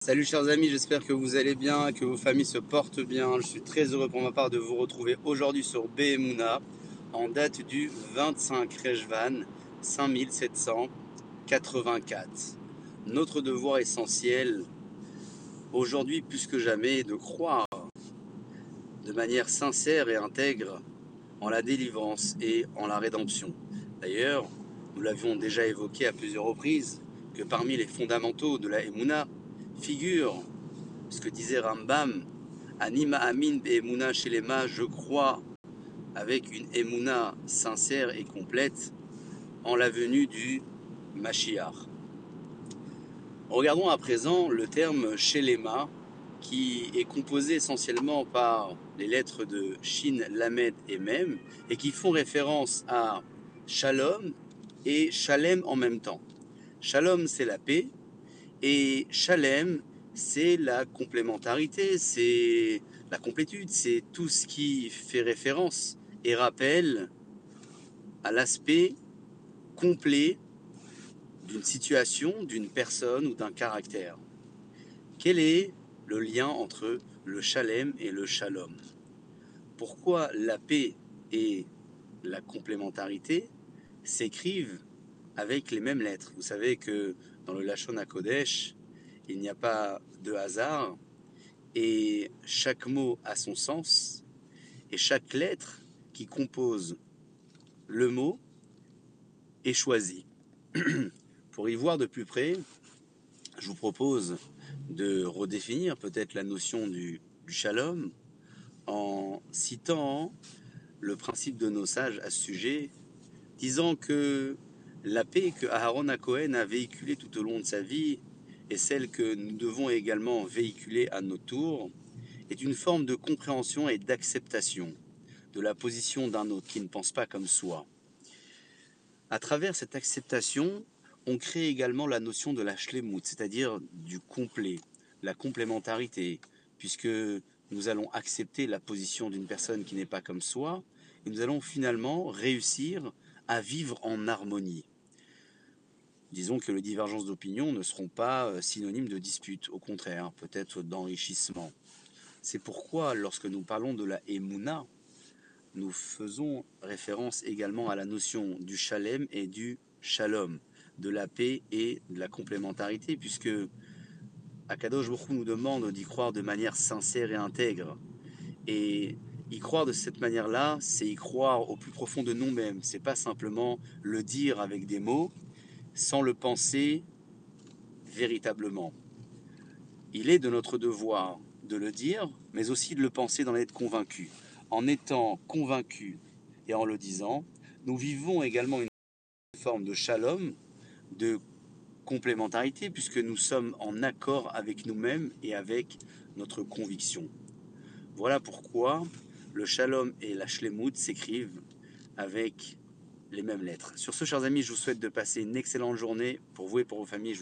Salut chers amis, j'espère que vous allez bien, que vos familles se portent bien. Je suis très heureux pour ma part de vous retrouver aujourd'hui sur Behemuna en date du 25 Rejvan 5784. Notre devoir essentiel aujourd'hui plus que jamais est de croire de manière sincère et intègre en la délivrance et en la rédemption. D'ailleurs, nous l'avions déjà évoqué à plusieurs reprises, que parmi les fondamentaux de la Emouna figure ce que disait Rambam, Anima Amin Emouna Shelema, je crois avec une Emouna sincère et complète en la venue du Mashiach. Regardons à présent le terme Shelema qui est composé essentiellement par les lettres de Shin, Lamed et Mem et qui font référence à Shalom et Shalem en même temps. Shalom, c'est la paix, et Shalem, c'est la complémentarité, c'est la complétude, c'est tout ce qui fait référence et rappelle à l'aspect complet d'une situation, d'une personne ou d'un caractère. Quel est le lien entre le Shalem et le Shalom? Pourquoi la paix et la complémentarité s'écrivent avec les mêmes lettres. Vous savez que dans le Lachon Kodesh, il n'y a pas de hasard et chaque mot a son sens et chaque lettre qui compose le mot est choisie. Pour y voir de plus près, je vous propose de redéfinir peut-être la notion du, du shalom en citant le principe de nos sages à ce sujet, disant que la paix que Aaron à Cohen a véhiculée tout au long de sa vie et celle que nous devons également véhiculer à notre tour est une forme de compréhension et d'acceptation de la position d'un autre qui ne pense pas comme soi. À travers cette acceptation, on crée également la notion de la shlemut, c'est-à-dire du complet, la complémentarité, puisque nous allons accepter la position d'une personne qui n'est pas comme soi, et nous allons finalement réussir à vivre en harmonie disons que les divergences d'opinion ne seront pas euh, synonymes de dispute, au contraire, peut-être d'enrichissement. C'est pourquoi, lorsque nous parlons de la Emouna, nous faisons référence également à la notion du Shalem et du Shalom, de la paix et de la complémentarité, puisque Akadosh Baruch nous demande d'y croire de manière sincère et intègre. Et y croire de cette manière-là, c'est y croire au plus profond de nous-mêmes. C'est pas simplement le dire avec des mots, sans le penser véritablement. Il est de notre devoir de le dire, mais aussi de le penser d'en être convaincu. En étant convaincu et en le disant, nous vivons également une forme de shalom, de complémentarité, puisque nous sommes en accord avec nous-mêmes et avec notre conviction. Voilà pourquoi le shalom et la shlemut s'écrivent avec les mêmes lettres. Sur ce, chers amis, je vous souhaite de passer une excellente journée pour vous et pour vos familles.